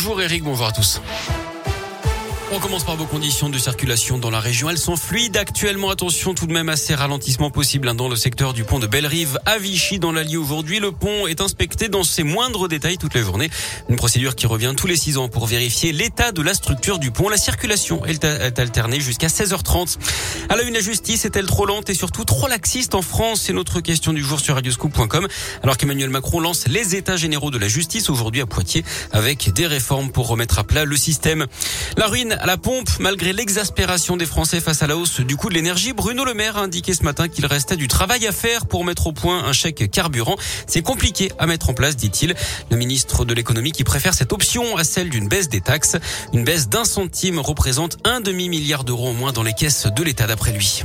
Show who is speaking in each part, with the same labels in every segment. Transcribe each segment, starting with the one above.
Speaker 1: Bonjour Eric, bonjour à tous. On commence par vos conditions de circulation dans la région. Elles sont fluides actuellement. Attention tout de même à ces ralentissements possibles hein, dans le secteur du pont de Bellerive à Vichy dans l'Allier aujourd'hui. Le pont est inspecté dans ses moindres détails toute la journée. Une procédure qui revient tous les six ans pour vérifier l'état de la structure du pont. La circulation est alternée jusqu'à 16h30. À la une, la justice est-elle trop lente et surtout trop laxiste en France? C'est notre question du jour sur radioscoop.com. Alors qu'Emmanuel Macron lance les états généraux de la justice aujourd'hui à Poitiers avec des réformes pour remettre à plat le système. La ruine à la pompe, malgré l'exaspération des Français face à la hausse du coût de l'énergie, Bruno Le Maire a indiqué ce matin qu'il restait du travail à faire pour mettre au point un chèque carburant. C'est compliqué à mettre en place, dit-il. Le ministre de l'économie qui préfère cette option à celle d'une baisse des taxes. Une baisse d'un centime représente un demi-milliard d'euros en moins dans les caisses de l'État d'après lui.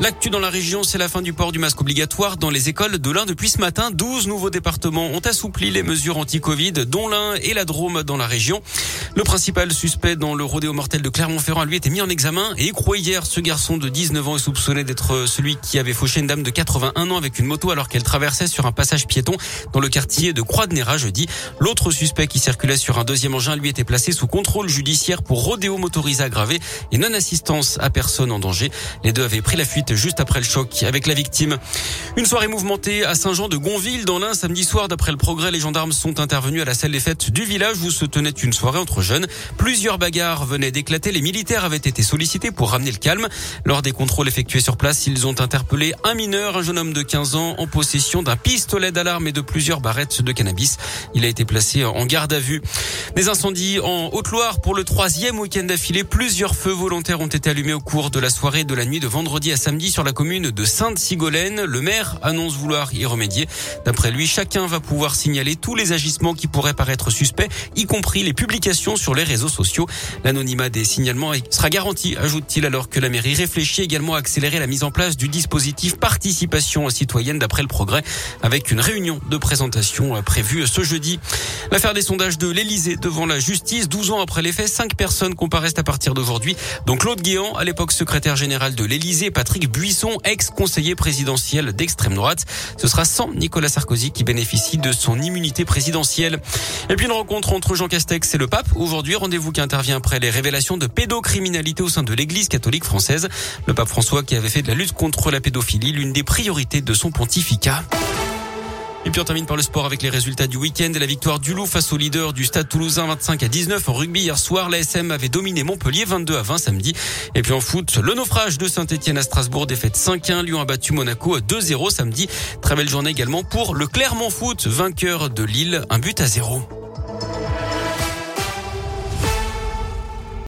Speaker 1: L'actu dans la région, c'est la fin du port du masque obligatoire dans les écoles de l'Ain depuis ce matin. 12 nouveaux départements ont assoupli les mesures anti-Covid, dont l'Ain et la Drôme dans la région. Le principal suspect dans le rodéo mortel de Clermont-Ferrand lui été mis en examen et écroué hier. Ce garçon de 19 ans est soupçonné d'être celui qui avait fauché une dame de 81 ans avec une moto alors qu'elle traversait sur un passage piéton dans le quartier de Croix-de-Néra jeudi. L'autre suspect qui circulait sur un deuxième engin lui était placé sous contrôle judiciaire pour rodéo motorisé aggravé et non-assistance à personne en danger. Les deux avaient pris la fuite juste après le choc avec la victime. Une soirée mouvementée à Saint-Jean de Gonville dans l'Ain samedi soir. D'après le progrès, les gendarmes sont intervenus à la salle des fêtes du village où se tenait une soirée entre jeunes. Plusieurs bagarres venaient d'éclater. Les militaires avaient été sollicités pour ramener le calme. Lors des contrôles effectués sur place, ils ont interpellé un mineur, un jeune homme de 15 ans, en possession d'un pistolet d'alarme et de plusieurs barrettes de cannabis. Il a été placé en garde à vue. Des incendies en Haute-Loire pour le troisième week-end d'affilée. Plusieurs feux volontaires ont été allumés au cours de la soirée de la nuit de vendredi à samedi sur la commune de Sainte-Sigolène. Le maire annonce vouloir y remédier. D'après lui, chacun va pouvoir signaler tous les agissements qui pourraient paraître suspects, y compris les publications sur les réseaux sociaux. L'anonymat des signalements sera garanti, ajoute-t-il, alors que la mairie réfléchit également à accélérer la mise en place du dispositif participation citoyenne d'après le progrès, avec une réunion de présentation prévue ce jeudi. L'affaire des sondages de l'Elysée devant la justice, 12 ans après les faits, 5 personnes comparaissent à partir d'aujourd'hui. Donc Claude Guéant, à l'époque secrétaire général de l'Elysée, Patrick Buisson, ex-conseiller présidentiel d'extrême droite. Ce sera sans Nicolas Sarkozy qui bénéficie de son immunité présidentielle. Et puis une rencontre entre Jean Castex et le pape. Aujourd'hui, rendez-vous qui intervient après les révélations de pédocriminalité au sein de l'église catholique française. Le pape François qui avait fait de la lutte contre la pédophilie l'une des priorités de son pontificat. Et puis on termine par le sport avec les résultats du week-end la victoire du Loup face au leader du Stade Toulousain 25 à 19 en rugby hier soir. L'ASM avait dominé Montpellier 22 à 20 samedi. Et puis en foot, le naufrage de Saint-Etienne à Strasbourg défaite 5-1. Lyon a battu Monaco 2-0 samedi. Très belle journée également pour le Clermont Foot, vainqueur de Lille, un but à zéro.